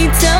me, tell